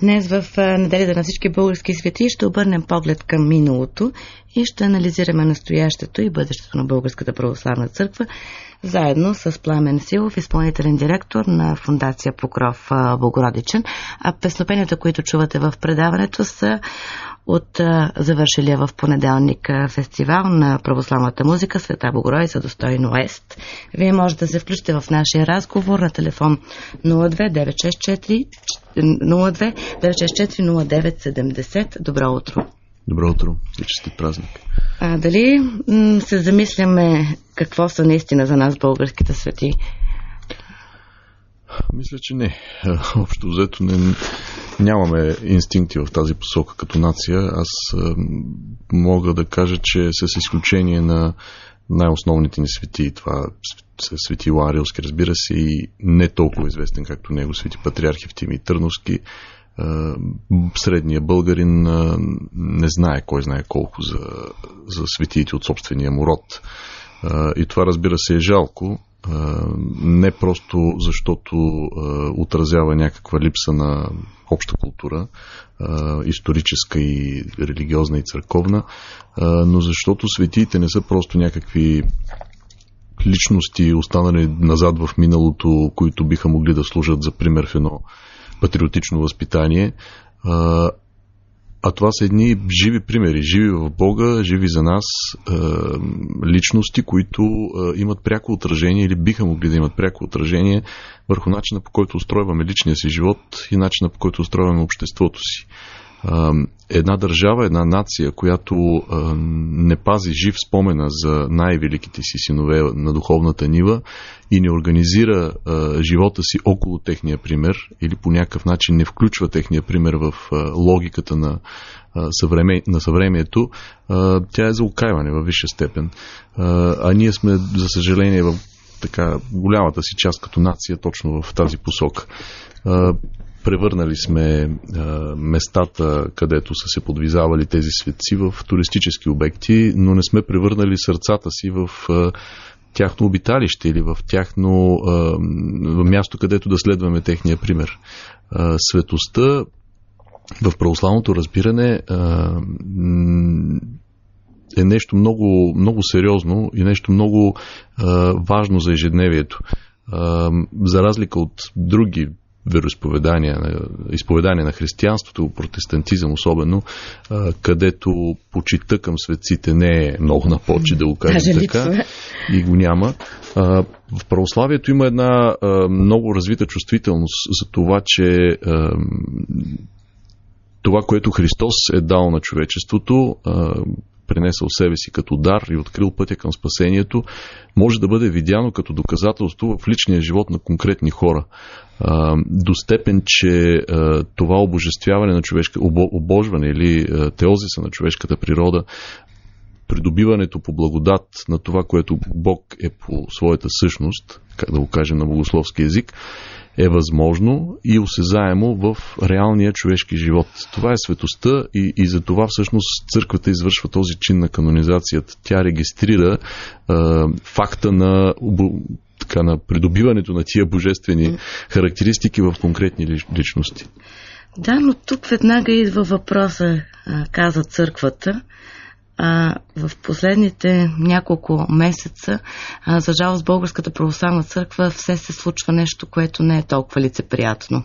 Днес в неделята на всички български свети ще обърнем поглед към миналото и ще анализираме настоящето и бъдещето на Българската православна църква, заедно с Пламен Силов, изпълнителен директор на Фундация Покров Богородичен. А песнопенията, които чувате в предаването са от завършилия в понеделник фестивал на православната музика Света Богородица Достойно Ест. Вие можете да се включите в нашия разговор на телефон 02964 0970. Добро утро! Добро утро и честит празник! А, дали м- се замисляме какво са наистина за нас българските свети? Мисля, че не. Общо взето не, нямаме инстинкти в тази посока като нация. Аз мога да кажа, че с изключение на най-основните ни свети, това са свети Ларилски, разбира се, и не толкова известен както него, свети патриарх Евтимий Търновски, средния българин не знае кой знае колко за, за светиите от собствения му род. И това, разбира се, е жалко, не просто защото отразява някаква липса на обща култура, историческа и религиозна и църковна, но защото светиите не са просто някакви личности, останали назад в миналото, които биха могли да служат за пример в едно патриотично възпитание, а това са едни живи примери, живи в Бога, живи за нас е, личности, които е, имат пряко отражение или биха могли да имат пряко отражение върху начина по който устройваме личния си живот и начина по който устройваме обществото си една държава, една нация, която не пази жив спомена за най-великите си синове на духовната нива и не организира живота си около техния пример или по някакъв начин не включва техния пример в логиката на, съвреме, на съвремието, тя е за окайване във висша степен. А ние сме, за съжаление, в така голямата си част като нация точно в тази посока. Превърнали сме а, местата, където са се подвизавали тези светци в туристически обекти, но не сме превърнали сърцата си в а, тяхно обиталище или в тяхно а, място, където да следваме техния пример. А, светостта в православното разбиране а, е нещо много, много сериозно и нещо много а, важно за ежедневието. А, за разлика от други вероисповедания, изповедания на християнството, протестантизъм особено, където почита към светците не е много на почи, да го кажем така, и го няма. В православието има една много развита чувствителност за това, че това, което Христос е дал на човечеството, пренесъл себе си като дар и открил пътя към спасението, може да бъде видяно като доказателство в личния живот на конкретни хора. До степен, че това обожествяване на човешка, обожване или теозиса на човешката природа придобиването по благодат на това, което Бог е по своята същност, как да го кажем на богословски язик, е възможно и осезаемо в реалния човешки живот. Това е светостта и, и за това всъщност църквата извършва този чин на канонизацията. Тя регистрира е, факта на така, на придобиването на тия божествени характеристики в конкретни личности. Да, но тук веднага идва въпроса, каза църквата, а, в последните няколко месеца, а, за жалост, Българската православна църква все се случва нещо, което не е толкова лицеприятно.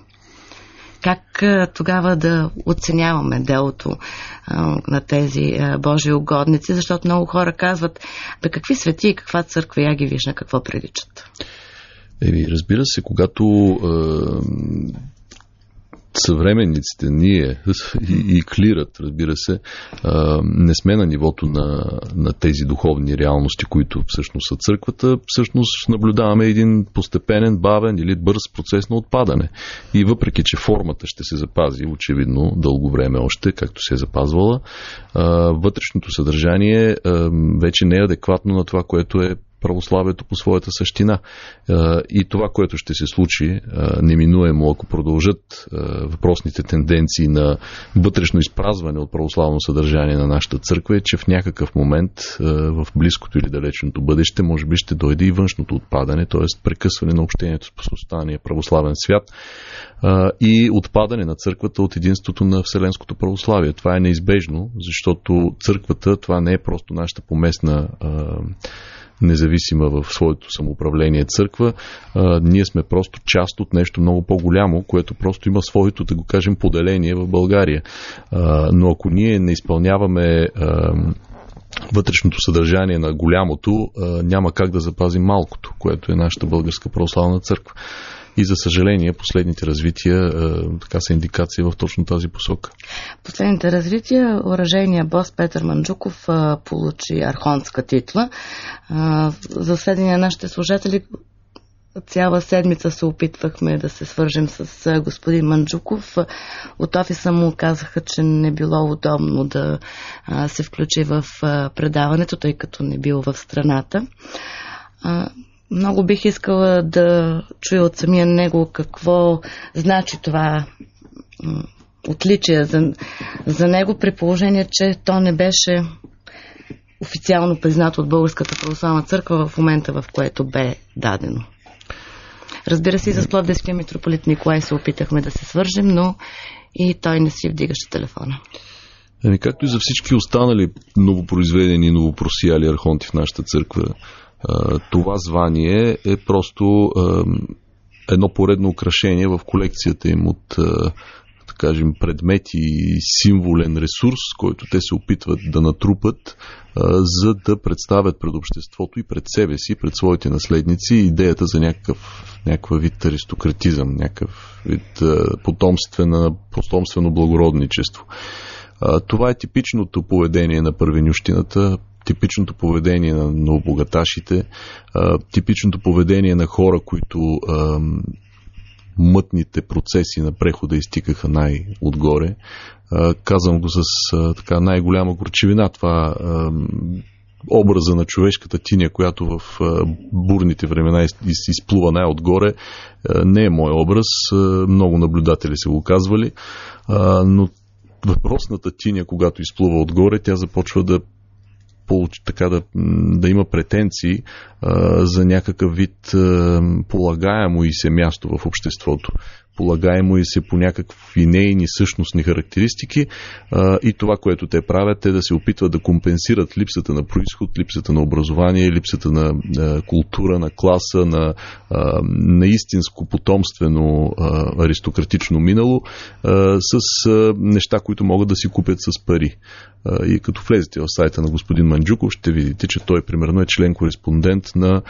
Как а, тогава да оценяваме делото а, на тези а, Божи угодници, защото много хора казват, бе какви свети и каква църква, я ги виж на какво приличат. Еми, разбира се, когато съвременниците, ние и, и клират, разбира се, не сме на нивото на, на тези духовни реалности, които всъщност са църквата. Всъщност наблюдаваме един постепенен, бавен или бърз процес на отпадане. И въпреки, че формата ще се запази, очевидно, дълго време още, както се е запазвала, вътрешното съдържание вече не е адекватно на това, което е православието по своята същина. И това, което ще се случи, неминуемо, ако продължат въпросните тенденции на вътрешно изпразване от православно съдържание на нашата църква, е, че в някакъв момент в близкото или далечното бъдеще, може би ще дойде и външното отпадане, т.е. прекъсване на общението с останалия православен свят и отпадане на църквата от единството на Вселенското православие. Това е неизбежно, защото църквата това не е просто нашата поместна независима в своето самоуправление църква. А, ние сме просто част от нещо много по-голямо, което просто има своето, да го кажем, поделение в България. А, но ако ние не изпълняваме а, вътрешното съдържание на голямото, няма как да запазим малкото, което е нашата българска православна църква. И за съжаление, последните развития така са индикации в точно тази посока. Последните развития, оръжейният бос Петър Манджуков получи архонска титла. За сведения на нашите служители, цяла седмица се опитвахме да се свържем с господин Манджуков. От офиса му казаха, че не било удобно да се включи в предаването, тъй като не бил в страната. Много бих искала да чуя от самия него какво значи това отличие за, за него, при положение, че то не беше официално признато от Българската православна църква в момента, в което бе дадено. Разбира се, и за Спловдивския митрополит Николай се опитахме да се свържем, но и той не си вдигаше телефона. Ами, както и за всички останали новопроизведени, новопросияли архонти в нашата църква, това звание е просто едно поредно украшение в колекцията им от да кажем, предмети и символен ресурс, който те се опитват да натрупат, за да представят пред обществото и пред себе си, пред своите наследници, идеята за някакъв, някакъв вид аристократизъм, някакъв вид потомствено, благородничество. Това е типичното поведение на първенющината, типичното поведение на новобогаташите, типичното поведение на хора, които мътните процеси на прехода изтикаха най-отгоре. Казвам го с така най-голяма горчивина. Това образа на човешката тиня, която в бурните времена изплува най-отгоре, не е мой образ. Много наблюдатели са го казвали. Но въпросната тиня, когато изплува отгоре, тя започва да получи, така да, да има претенции а, за някакъв вид а, полагаемо и се място в обществото полагаемо и се по някакви нейни същностни характеристики а, и това, което те правят е да се опитват да компенсират липсата на происход, липсата на образование, липсата на а, култура, на класа, на, а, на истинско потомствено а, аристократично минало а, с а, неща, които могат да си купят с пари. А, и като влезете в сайта на господин Манджуков, ще видите, че той примерно е член-кореспондент на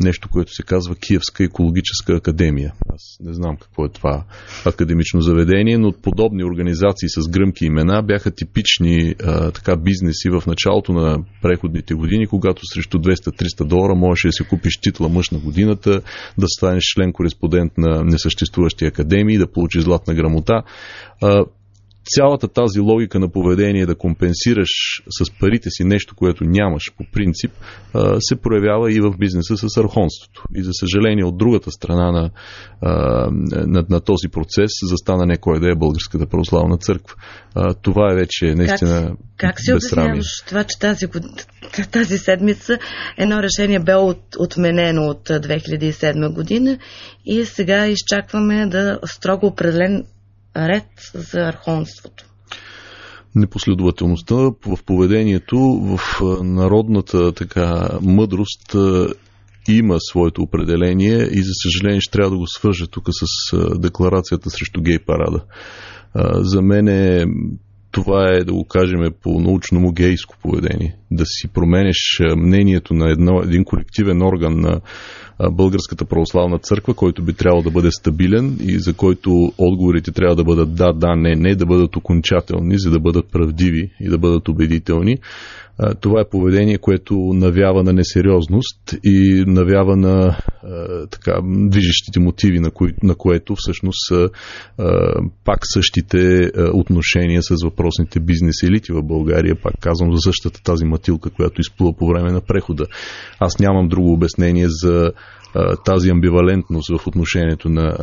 нещо, което се казва Киевска екологическа академия. Аз не знам какво е това академично заведение, но подобни организации с гръмки имена бяха типични а, така бизнеси в началото на преходните години, когато срещу 200-300 долара можеше да си купиш титла мъж на годината, да станеш член-кореспондент на несъществуващи академии, да получиш златна грамота. А, цялата тази логика на поведение да компенсираш с парите си нещо, което нямаш по принцип, се проявява и в бизнеса с архонството. И за съжаление от другата страна на, на, на този процес застана не кой да е Българската православна църква. Това е вече наистина Как, как си обясняваш това, че тази, тази седмица едно решение бе от, отменено от 2007 година и сега изчакваме да строго определен ред за архонството? Непоследователността в поведението, в народната така мъдрост има своето определение и за съжаление ще трябва да го свържа тук с декларацията срещу гей парада. За мен е това е, да го кажем, по научно му гейско поведение. Да си променеш мнението на едно, един колективен орган на Българската православна църква, който би трябвало да бъде стабилен и за който отговорите трябва да бъдат да, да, не, не, да бъдат окончателни, за да бъдат правдиви и да бъдат убедителни. Това е поведение, което навява на несериозност и навява на така, движещите мотиви, на, кои, на което всъщност са пак същите отношения с въпросните бизнес елити в България. Пак казвам за същата тази матилка, която изплува по време на прехода. Аз нямам друго обяснение за тази амбивалентност в отношението на,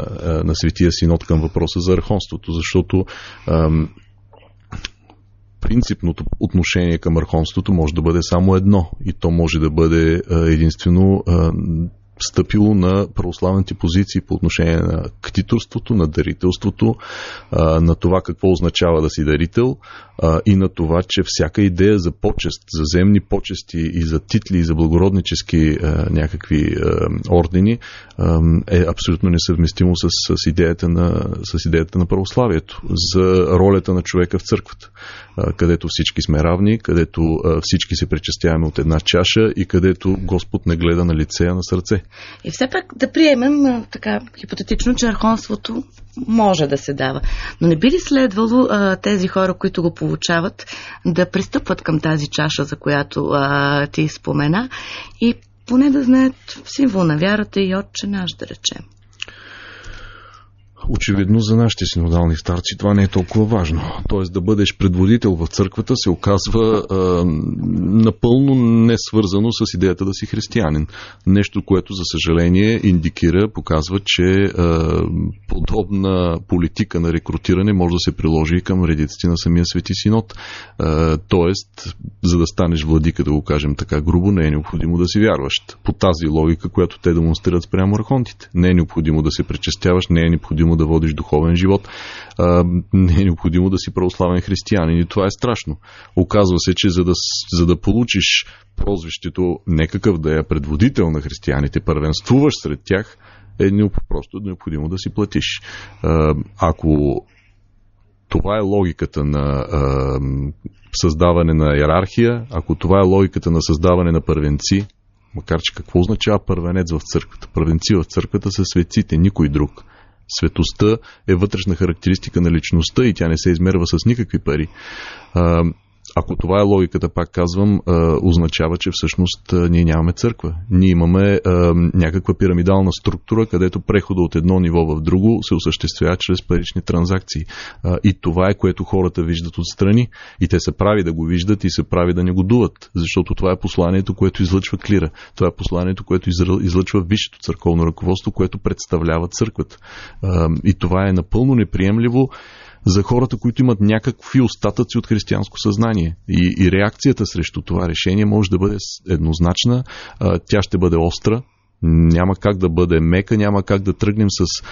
на Светия Синод към въпроса за архонството, защото принципното отношение към архонството може да бъде само едно и то може да бъде единствено стъпило на православните позиции по отношение на ктиторството, на дарителството, на това какво означава да си дарител и на това, че всяка идея за почест, за земни почести и за титли и за благороднически някакви ордени е абсолютно несъвместимо с, с, идеята на, с идеята на православието, за ролята на човека в църквата, където всички сме равни, където всички се причастяваме от една чаша и където Господ не гледа на лице, а на сърце. И все пак да приемем така хипотетично, че архонството може да се дава. Но не би ли следвало а, тези хора, които го получават, да пристъпват към тази чаша, за която а, ти спомена и поне да знаят символ на вярата и отче наш, да речем? Очевидно за нашите синодални старци това не е толкова важно. Тоест да бъдеш предводител в църквата се оказва а, напълно не свързано с идеята да си християнин. Нещо, което за съжаление индикира, показва, че а, подобна политика на рекрутиране може да се приложи и към редиците на самия Свети Синод. А, тоест, за да станеш владика, да го кажем така грубо, не е необходимо да си вярващ. По тази логика, която те демонстрират спрямо архонтите. Не е необходимо да се пречестяваш, не е необходимо да водиш духовен живот, не е необходимо да си православен християнин. И това е страшно. Оказва се, че за да, за да получиш прозвището не какъв да е предводител на християните, първенствуваш сред тях, е просто необходимо да си платиш. Ако това е логиката на създаване на иерархия, ако това е логиката на създаване на първенци, макар че какво означава първенец в църквата? Първенци в църквата са светците, никой друг. Светостта е вътрешна характеристика на личността и тя не се измерва с никакви пари. Ако това е логиката, пак казвам, означава, че всъщност ние нямаме църква. Ние имаме някаква пирамидална структура, където прехода от едно ниво в друго се осъществява чрез парични транзакции. И това е което хората виждат отстрани. И те се прави да го виждат и се прави да не го дуват. Защото това е посланието, което излъчва клира. Това е посланието, което излъчва висшето църковно ръководство, което представлява църквата. И това е напълно неприемливо за хората, които имат някакви остатъци от християнско съзнание. И, и реакцията срещу това решение може да бъде еднозначна, а, тя ще бъде остра, няма как да бъде мека, няма как да тръгнем с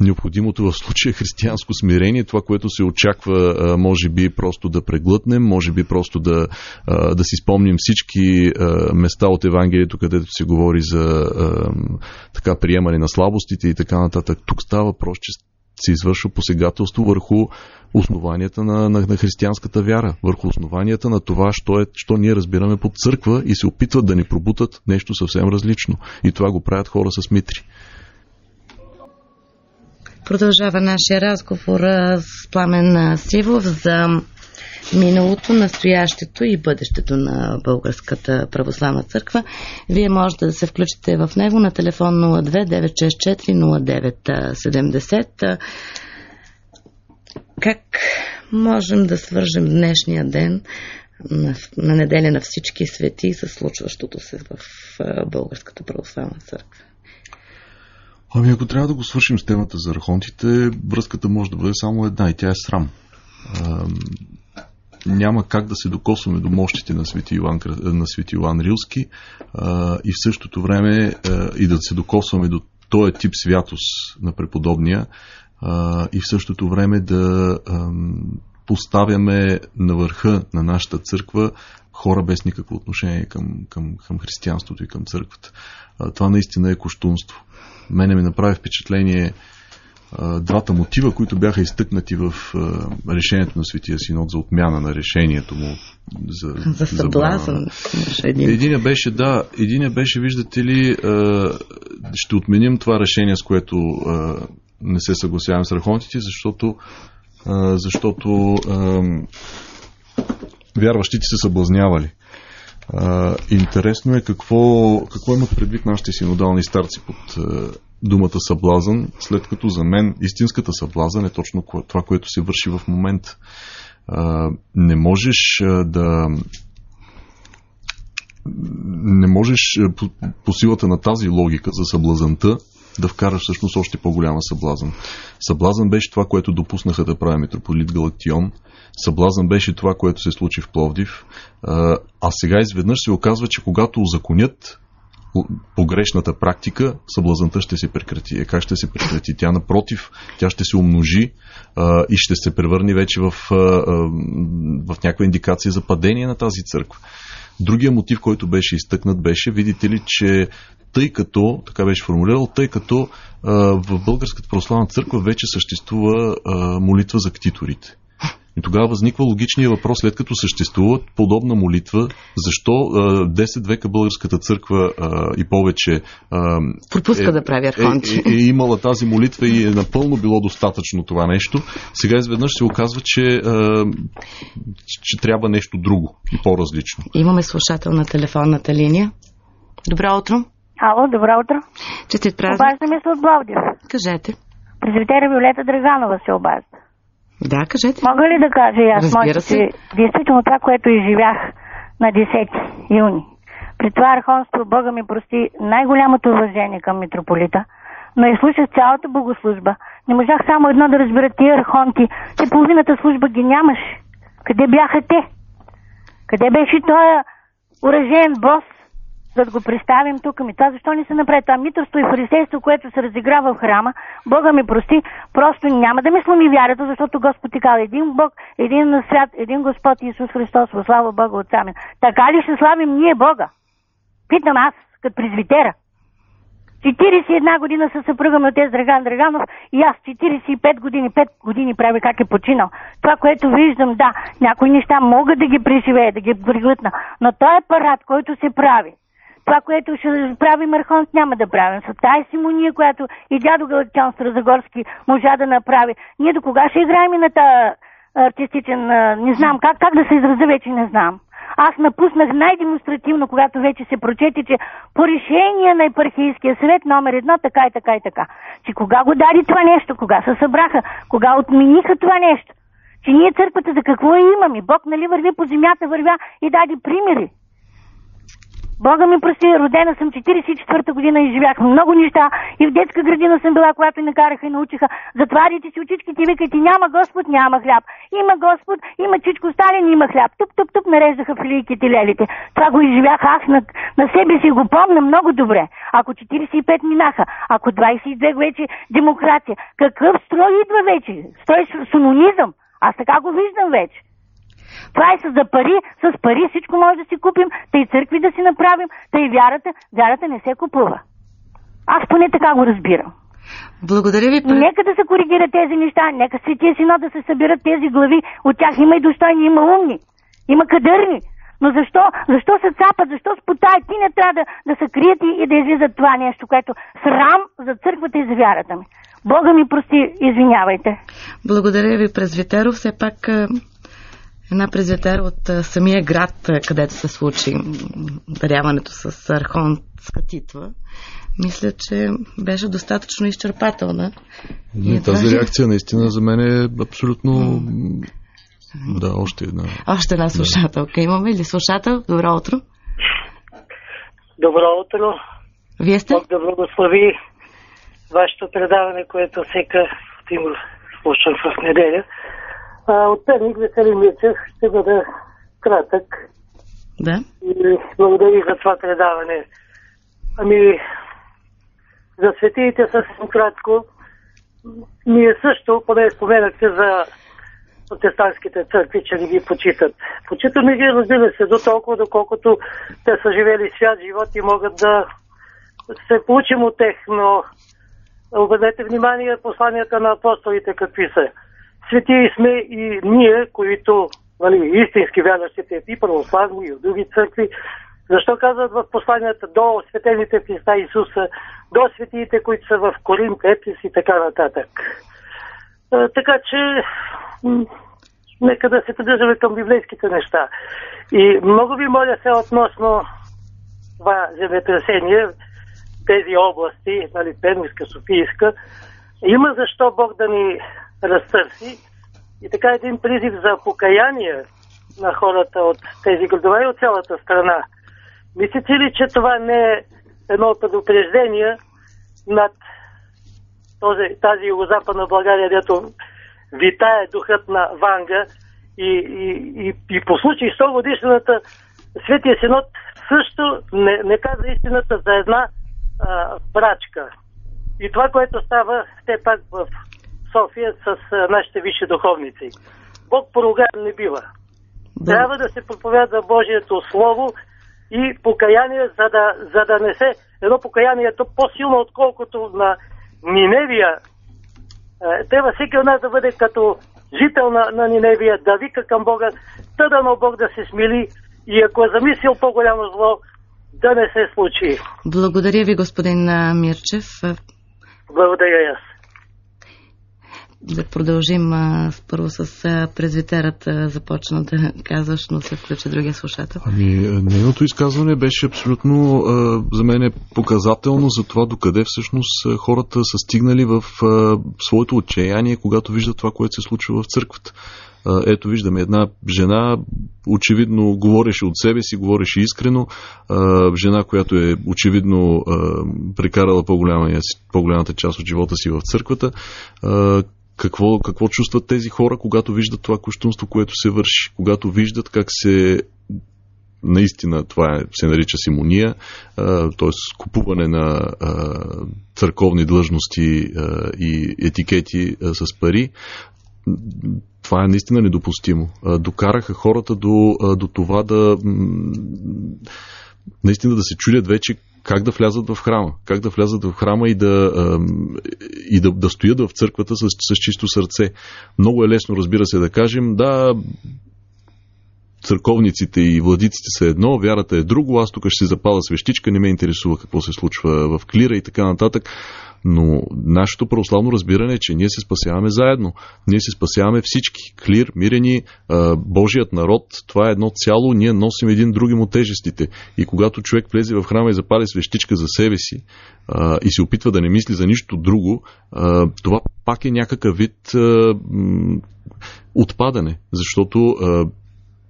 необходимото в случая християнско смирение, това, което се очаква, може би просто да преглътнем, може би просто да, да си спомним всички места от Евангелието, където се говори за така приемане на слабостите и така нататък. Тук става въпрос, че се извършва посегателство върху основанията на, на, на християнската вяра, върху основанията на това, що, е, що ние разбираме под църква и се опитват да ни пробутат нещо съвсем различно. И това го правят хора с митри. Продължава нашия разговор с Пламен Сивов за миналото, настоящето и бъдещето на Българската православна църква. Вие можете да се включите в него на телефон 02-964-0970. Как можем да свържем днешния ден на, на неделя на всички свети с случващото се в Българската православна църква? Ами ако трябва да го свършим с темата за архонтите, връзката може да бъде само една и тя е срам няма как да се докосваме до мощите на Свети Иван, на Свети Иван Рилски а, и в същото време а, и да се докосваме до този тип святост на преподобния а, и в същото време да а, поставяме на върха на нашата църква хора без никакво отношение към, към, към християнството и към църквата. А, това наистина е коштунство. Мене ми направи впечатление двата мотива, които бяха изтъкнати в решението на Светия Синод за отмяна на решението му за, за съблазън. Единия беше, да, единия беше, виждате ли, ще отменим това решение, с което не се съгласяваме с рахонтите, защото, защото вярващите се съблазнявали. Интересно е какво, какво имат предвид нашите синодални старци под думата съблазън, след като за мен истинската съблазън е точно това, което се върши в момента. А, не можеш да не можеш по, силата на тази логика за съблазанта да вкараш всъщност още по-голяма съблазън. Съблазън беше това, което допуснаха да прави митрополит Галактион. Съблазън беше това, което се случи в Пловдив. А сега изведнъж се оказва, че когато узаконят погрешната практика, съблазънта ще се прекрати. Е, как ще се прекрати? Тя напротив, тя ще се умножи а, и ще се превърне вече в, а, в някаква индикация за падение на тази църква. Другия мотив, който беше изтъкнат, беше, видите ли, че тъй като, така беше формулирал, тъй като а, в Българската православна църква вече съществува а, молитва за ктиторите. И тогава възниква логичния въпрос, след като съществува подобна молитва, защо а, 10 века българската църква а, и повече а, пропуска е, да прави архонти. Е, е, е имала тази молитва и е напълно било достатъчно това нещо. Сега изведнъж се оказва, че, а, че трябва нещо друго и по-различно. Имаме слушател на телефонната линия. Добро утро. Ало, добро утро. Честит празник. Обаждаме се от Блавдив. Кажете. Презбитера Виолета Драганова се обажда. Да, кажете. Мога ли да кажа и аз се. че действително това, което изживях на 10 юни. При това архонство Бога ми прости най-голямото уважение към митрополита, но и слушах цялата богослужба. Не можах само едно да разбера тия архонти, че половината служба ги нямаше. Къде бяха те? Къде беше този уражен бос, да го представим тук. Ми това защо не се направи? Това митрство и фарисейство, което се разиграва в храма, Бога ми прости, просто няма да ми сломи вярата, защото Господ ти казва един Бог, един на свят, един Господ Исус Христос, во слава Бога Отца ми. Така ли ще славим ние Бога? Питам аз, като призвитера. 41 година се съпругаме от Драган Драганов и аз 45 години, 5 години прави как е починал. Това, което виждам, да, някои неща могат да ги преживея, да ги приглътна, но той е парад, който се прави това, което ще правим Архонт, няма да правим. С тази симония, която и дядо Галактион Стразагорски можа да направи. Ние до кога ще играем и на тази артистичен, не знам как, как да се изразя, вече не знам. Аз напуснах най-демонстративно, когато вече се прочети, че по решение на епархийския съвет номер едно, така и така и така. Че кога го даде това нещо, кога се събраха, кога отмениха това нещо. Че ние църквата за какво имаме? Бог нали върви по земята, вървя и даде примери. Бога ми прости, родена съм 44-та година и живях много неща. И в детска градина съм била, когато ни накараха и научиха. Затварите си очичките и викайте, няма Господ, няма хляб. Има Господ, има чичко Сталин, има хляб. Тук нареждаха филийките лелите. Това го изживях аз на, на себе си го помня много добре. Ако 45 минаха, ако 22 вече демокрация, какъв строй идва вече? Строй сунонизъм. Аз така го виждам вече. Това е за пари, с пари всичко може да си купим, тъй църкви да си направим, тъй вярата, вярата не се купува. Аз поне така го разбирам. Благодаря ви. Нека да се коригират тези неща, нека светия сино да се събират тези глави. От тях има и достойни, има умни, има кадърни. Но защо, защо се цапат, защо спотаят? Ти не трябва да, да се крият и, и да излизат това нещо, което срам за църквата и за вярата ми. Бога ми прости, извинявайте. Благодаря ви, Презвитеро. Все пак една презветер от самия град, където се случи даряването с архонска титва, мисля, че беше достатъчно изчерпателна. И тази това... реакция наистина за мен е абсолютно... Да, още една. Още една слушателка. Да. Имаме ли слушател? Добро утро. Добро утро. Вие сте? Бог да благослови вашето предаване, което всека слушам в неделя. А, от Перник Веселин Мирчев ще бъда кратък. Да. И благодаря за това предаване. Ами, за светиите съвсем кратко. Ние също, поне споменахте за протестантските църкви, че не ги почитат. Почитаме ги, разбира се, до толкова, доколкото те са живели свят живот и могат да се получим от тех, но обърнете внимание посланията на апостолите какви са светии сме и ние, които нали, истински вярващите и православни, и от други църкви, защо казват в посланията до светените в Христа Исуса, до светиите, които са в Корин, Епис и така нататък. А, така че нека да се придържаме към библейските неща. И много ви моля се относно това земетресение, тези области, нали, Пермиска, Софийска, има защо Бог да ни разтърси. И така един призив за покаяние на хората от тези градове и от цялата страна. Мислите ли, че това не е едно предупреждение над този, тази югозападна България, дето витае духът на Ванга и, и, и, и по случай 100 годишната Светия Синод също не, не каза истината за една а, брачка. И това, което става все пак в София с нашите висши духовници. Бог поругаем не бива. Трябва да се проповядва Божието Слово и покаяние, за да, за да не се... Едно покаяние е по-силно, отколкото на Ниневия. Е, трябва всеки от нас да бъде като жител на, на Ниневия, да вика към Бога, тъдано Бог да се смили и ако е замислил по-голямо зло, да не се случи. Благодаря ви, господин Мирчев. Благодаря и аз. Да продължим а, първо с а, презвитерът а, започна да казваш, но се включи другия слушател. Ами, нейното изказване беше абсолютно а, за мен е показателно за това докъде всъщност хората са стигнали в а, своето отчаяние, когато виждат това, което се случва в църквата. Ето виждаме една жена, очевидно говореше от себе си, говореше искрено. Жена, която е очевидно прекарала по-голямата част от живота си в църквата. Какво, какво чувстват тези хора, когато виждат това кощунство, което се върши? Когато виждат как се наистина това е, се нарича симония, т.е. купуване на църковни длъжности и етикети с пари това е наистина недопустимо. Докараха хората до, до това да наистина да се чудят вече как да влязат в храма. Как да влязат в храма и да, и да, да стоят в църквата с, с чисто сърце. Много е лесно, разбира се, да кажем, да, църковниците и владиците са едно, вярата е друго, аз тук ще си запала свещичка, не ме интересува какво се случва в клира и така нататък. Но нашето православно разбиране е, че ние се спасяваме заедно. Ние се спасяваме всички. Клир, мирени, Божият народ, това е едно цяло, ние носим един други му тежестите. И когато човек влезе в храма и запали свещичка за себе си и се опитва да не мисли за нищо друго, това пак е някакъв вид отпадане, защото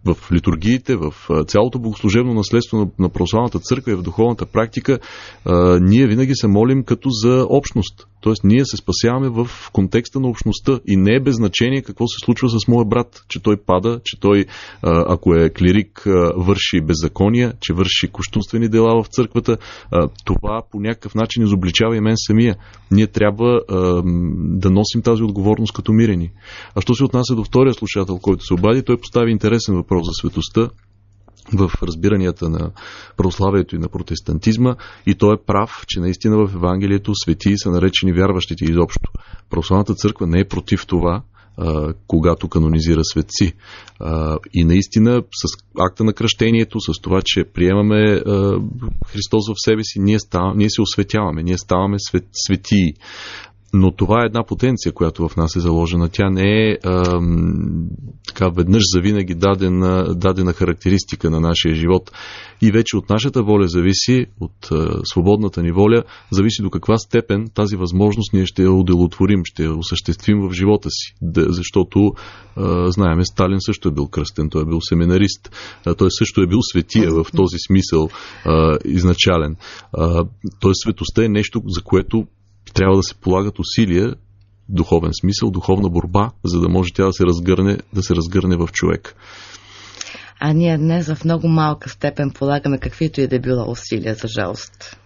в литургиите, в цялото богослужебно наследство на, на православната църква и в духовната практика, ние винаги се молим като за общност. Тоест, ние се спасяваме в контекста на общността и не е без значение какво се случва с моя брат, че той пада, че той, ако е клирик, върши беззакония, че върши кощунствени дела в църквата. Това по някакъв начин изобличава и мен самия. Ние трябва да носим тази отговорност като мирени. А що се отнася до втория слушател, който се обади, той постави интересен въпрос за светостта в разбиранията на православието и на протестантизма и той е прав, че наистина в Евангелието светии са наречени вярващите изобщо. Православната църква не е против това, когато канонизира светци. И наистина с акта на кръщението, с това, че приемаме Христос в себе си, ние, става, ние се осветяваме, ние ставаме свет, светии. Но това е една потенция, която в нас е заложена. Тя не е а, така веднъж завинаги дадена, дадена характеристика на нашия живот. И вече от нашата воля зависи, от а, свободната ни воля, зависи до каква степен тази възможност ние ще я уделотворим, ще я осъществим в живота си. Да, защото, а, знаеме, Сталин също е бил кръстен, той е бил семинарист, а, той също е бил светия в този смисъл а, изначален. А, тоест светостта е нещо, за което трябва да се полагат усилия, духовен смисъл, духовна борба, за да може тя да се разгърне, да се разгърне в човек. А ние днес в много малка степен полагаме каквито и да било усилия, за жалост.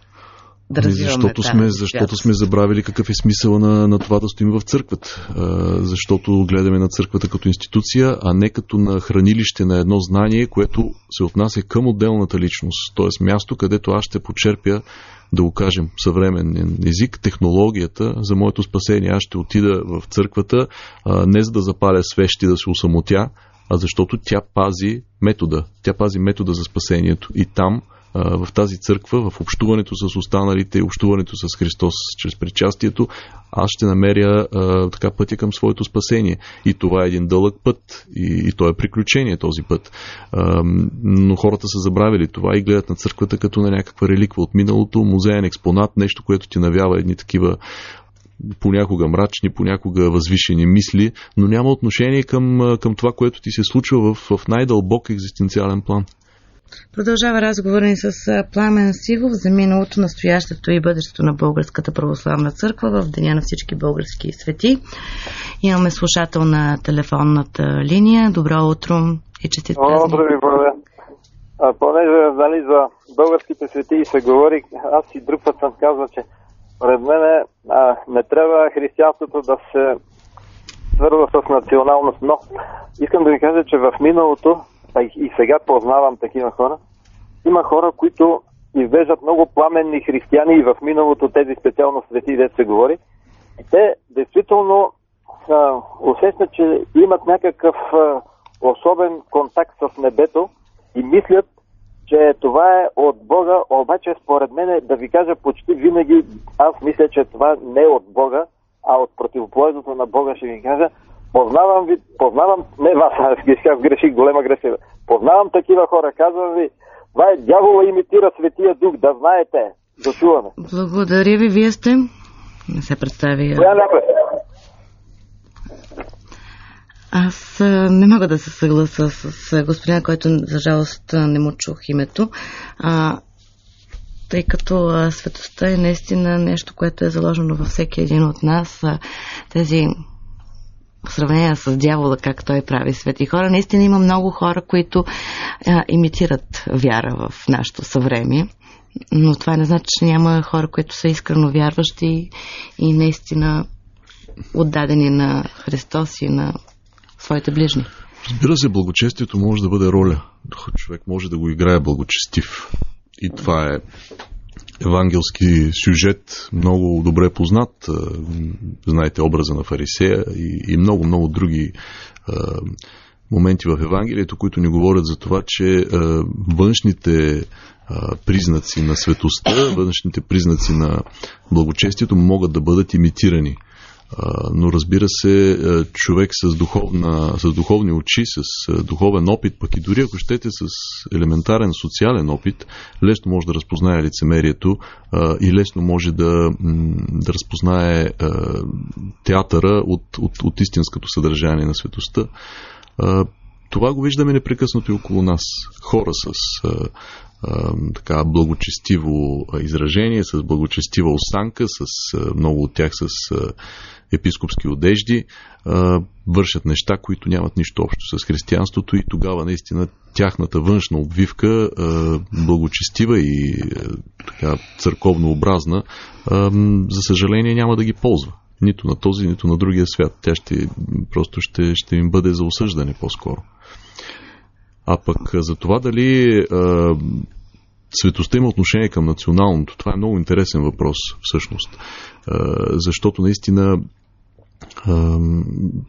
Да ами, защото, сме, защото сме забравили какъв е смисъл на, на това да стоим в църквата. А, защото гледаме на църквата като институция, а не като на хранилище на едно знание, което се отнася към отделната личност. Тоест място, където аз ще почерпя да го кажем, съвременен език, технологията за моето спасение. Аз ще отида в църквата а, не за да запаля свещи да се усамотя, а защото тя пази метода. Тя пази метода за спасението. И там в тази църква, в общуването с останалите, общуването с Христос чрез причастието, аз ще намеря а, така пътя към своето спасение. И това е един дълъг път. И, и то е приключение този път. А, но хората са забравили това и гледат на църквата като на някаква реликва от миналото, музеен експонат, нещо, което ти навява едни такива понякога мрачни, понякога възвишени мисли, но няма отношение към, към това, което ти се случва в, в най-дълбок екзистенциален план. Продължава разговора ни с Пламен Сивов за миналото, настоящето и бъдещето на Българската православна църква в Деня на всички български свети. Имаме слушател на телефонната линия. Добро утро и честит празник. Утро ви благодаря. А, понеже нали, за българските свети се говори, аз и друг път съм казал, че пред мен а, не трябва християнството да се свързва с националност, но искам да ви кажа, че в миналото а и сега познавам такива хора, има хора, които изглеждат много пламенни християни и в миналото тези специално свети, дете се говори. И те действително а, усещат, че имат някакъв а, особен контакт с небето и мислят, че това е от Бога, обаче според мен, да ви кажа, почти винаги аз мисля, че това не е от Бога, а от противоположното на Бога ще ви кажа, Познавам ви, познавам, не вас, аз греших, голема грешка. Познавам такива хора, казвам ви, това е дявола имитира Светия Дух, да знаете. Дочуваме. Благодаря ви, вие сте. Не се представи. Аз не мога да се съгласа с господина, който за жалост не му чух името. А, тъй като светостта е наистина нещо, което е заложено във всеки един от нас. Тези в сравнение с дявола, как той прави свети хора. Наистина има много хора, които а, имитират вяра в нашето съвремие. Но това не значи, че няма хора, които са искрено вярващи и наистина отдадени на Христос и на своите ближни. Разбира се, благочестието може да бъде роля. Човек може да го играе благочестив. И това е евангелски сюжет, много добре познат. Знаете образа на фарисея и, и много, много други моменти в Евангелието, които ни говорят за това, че външните признаци на светостта, външните признаци на благочестието могат да бъдат имитирани но разбира се, човек с, духовна, с духовни очи, с духовен опит, пък и дори ако щете с елементарен социален опит, лесно може да разпознае лицемерието и лесно може да, да разпознае театъра от, от, от истинското съдържание на светостта. Това го виждаме непрекъснато и около нас. Хора с така благочестиво изражение, с благочестива осанка, с много от тях с епископски одежди, вършат неща, които нямат нищо общо с християнството и тогава наистина тяхната външна обвивка, благочестива и така църковнообразна, за съжаление няма да ги ползва. Нито на този, нито на другия свят. Тя ще, просто ще, ще им бъде за осъждане по-скоро. А пък за това дали а, светостта има отношение към националното, това е много интересен въпрос всъщност. Защото наистина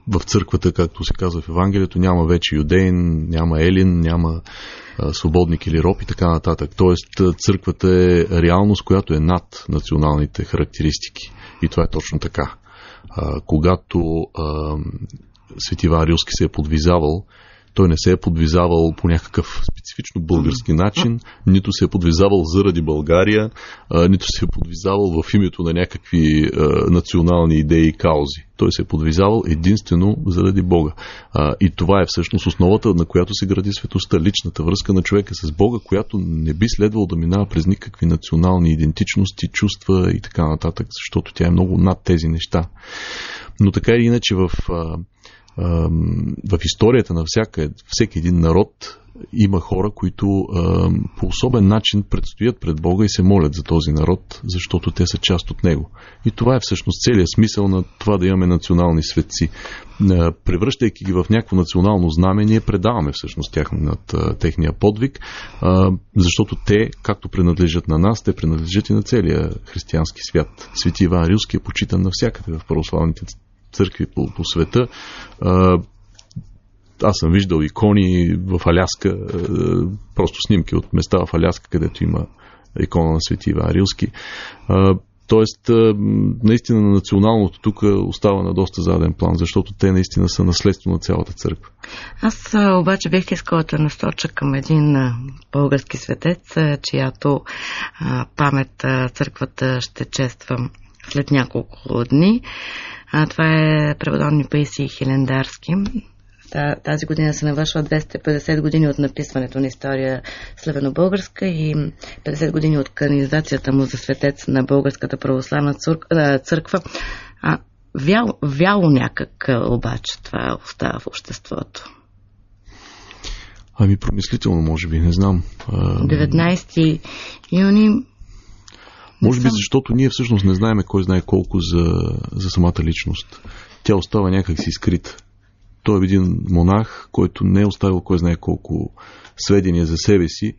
в църквата, както се казва в Евангелието, няма вече юдейн, няма елин, няма свободник или роб и така нататък. Тоест църквата е реалност, която е над националните характеристики. И това е точно така. Когато Свети Рилски се е подвизавал той не се е подвизавал по някакъв специфично български начин, нито се е подвизавал заради България, нито се е подвизавал в името на някакви национални идеи и каузи. Той се е подвизавал единствено заради Бога. И това е всъщност основата, на която се гради светостта, личната връзка на човека с Бога, която не би следвало да минава през никакви национални идентичности, чувства и така нататък, защото тя е много над тези неща. Но така или иначе в в историята на всяка, всеки един народ има хора, които по особен начин предстоят пред Бога и се молят за този народ, защото те са част от него. И това е всъщност целият смисъл на това да имаме национални светци. Превръщайки ги в някакво национално знаме, ние предаваме всъщност тяхнат, техния подвиг, защото те, както принадлежат на нас, те принадлежат и на целия християнски свят. Свети Иван Рилски е почитан навсякъде в православните църкви по, по света. Аз съм виждал икони в Аляска, просто снимки от места в Аляска, където има икона на Свети Иван Рилски. Тоест, наистина на националното тук остава на доста заден план, защото те наистина са наследство на цялата църква. Аз обаче бих искала да насоча към един български светец, чиято памет църквата ще чества след няколко дни. Това е преводонни Паисий Хилендарски, тази година се навършва 250 години от написването на история славено-българска и 50 години от канонизацията му за светец на Българската православна църква. А, вяло, вяло някак обаче това остава в обществото. Ами промислително, може би, не знам. 19 юни. Може би, защото ние всъщност не знаеме кой знае колко за, за самата личност. Тя остава някак си скрита. Той е един монах, който не е оставил кой знае колко сведения за себе си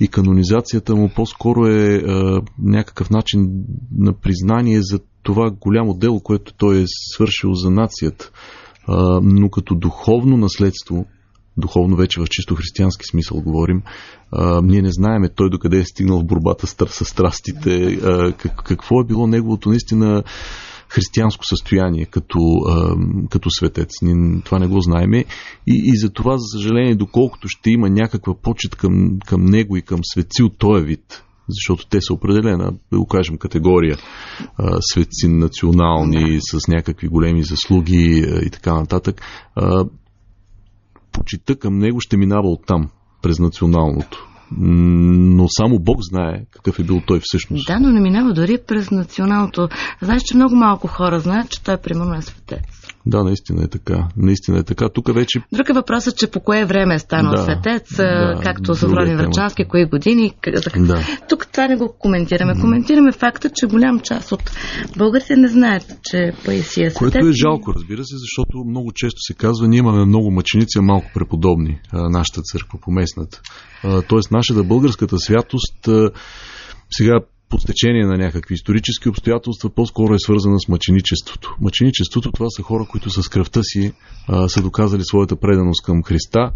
и канонизацията му по-скоро е а, някакъв начин на признание за това голямо дело, което той е свършил за нацията. А, но като духовно наследство, духовно вече в чисто християнски смисъл говорим, а, ние не знаеме той докъде е стигнал в борбата с, с страстите, а, как, какво е било неговото наистина християнско състояние като, а, като светец. Това не го знаеме. И, и за това, за съжаление, доколкото ще има някаква почет към, към него и към светци от този вид, защото те са определена, да го кажем, категория а, светци национални, с някакви големи заслуги а, и така нататък. А, почита към него ще минава оттам, през националното но само Бог знае какъв е бил той всъщност. Да, но не минава дори през националното. Знаеш, че много малко хора знаят, че той примерно е светец. Да, наистина е така. Наистина е така. Тук вече. Друг е въпросът, че по кое време е станал да, светец, да, както е Врачански, кои години. Да. Тук това не го коментираме. Mm. Коментираме факта, че голям част от българите не знаят, че Паисия е светец. Което е жалко, разбира се, защото много често се казва, ние имаме много мъченици, а малко преподобни, нашата църква поместната. Тоест, нашата българската святост сега по стечение на някакви исторически обстоятелства, по-скоро е свързана с мъченичеството. Мъченичеството това са хора, които с кръвта си а, са доказали своята преданост към Христа,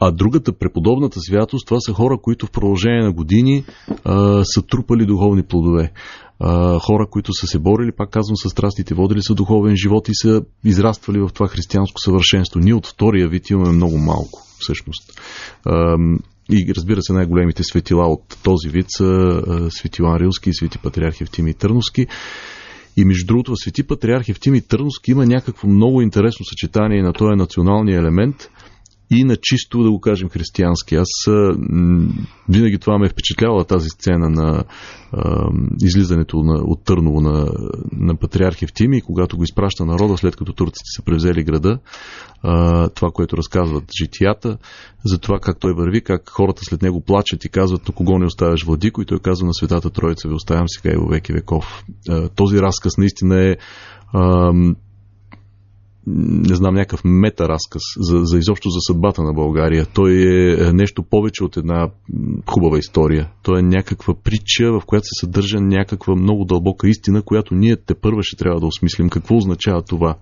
а другата, преподобната святост, това са хора, които в продължение на години а, са трупали духовни плодове. А, хора, които са се борили, пак казвам, с страстите, водили са духовен живот и са израствали в това християнско съвършенство. Ние от втория вид имаме много малко, всъщност. И разбира се, най-големите светила от този вид са Свети Йоан Рилски и Свети Патриарх Евтимий Търновски. И между другото, в Свети Патриарх Евтимий Търновски има някакво много интересно съчетание на този националния елемент – и на чисто, да го кажем, християнски. Аз винаги това ме е впечатлявала тази сцена на а, излизането на, от Търново на, на патриарх Евтими, когато го изпраща народа, след като турците са превзели града, а, това, което разказват житията, за това как той върви, как хората след него плачат и казват на кого не оставяш владико и той казва на Светата Троица ви оставям сега и във веки веков. А, този разказ наистина е не знам, някакъв мета-разказ за, за изобщо за съдбата на България. Той е нещо повече от една хубава история. Той е някаква притча, в която се съдържа някаква много дълбока истина, която ние те първа ще трябва да осмислим. Какво означава това?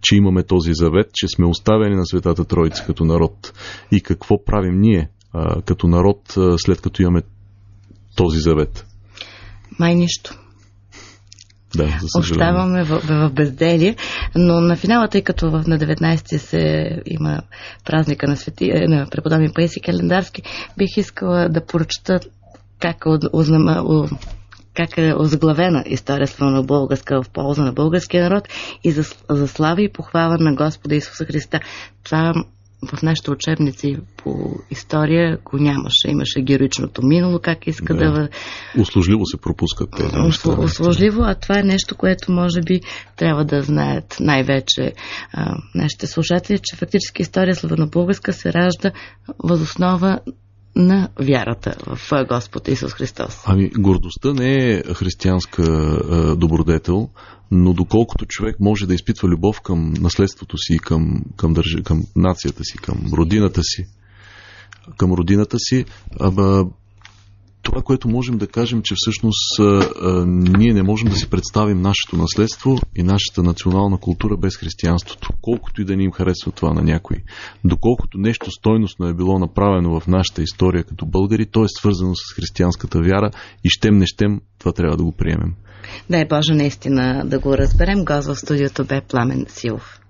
че имаме този завет, че сме оставени на Светата Троица като народ. И какво правим ние а, като народ, а, след като имаме този завет? Май нищо. Да, Оставаме в, в безделие, но на финала, тъй като на 19 се има празника на, свети, е, на преподобни Паиси Календарски, бих искала да прочета как е, ознама, как е озаглавена история на българска в полза на българския народ и за, за слава и похвала на Господа Исуса Христа. Това в нашите учебници по история го нямаше. Имаше героичното минало, как иска да... да... Услужливо се пропускат тези неща. Услужливо, а това е нещо, което може би трябва да знаят най-вече а, нашите слушатели, че фактически история славяно-българска се ражда възоснова на вярата в Господ Исус Христос. Ами, гордостта не е християнска а, добродетел, но доколкото човек може да изпитва любов към наследството си, към, към, държа, към нацията си, към родината си, към родината си, аба, това, което можем да кажем, че всъщност а, ние не можем да си представим нашето наследство и нашата национална култура без християнството, колкото и да ни им харесва това на някой. Доколкото нещо стойностно е било направено в нашата история като българи, то е свързано с християнската вяра и щем не щем, това трябва да го приемем. Дай Боже наистина да го разберем. Гост в студиото бе Пламен Силов.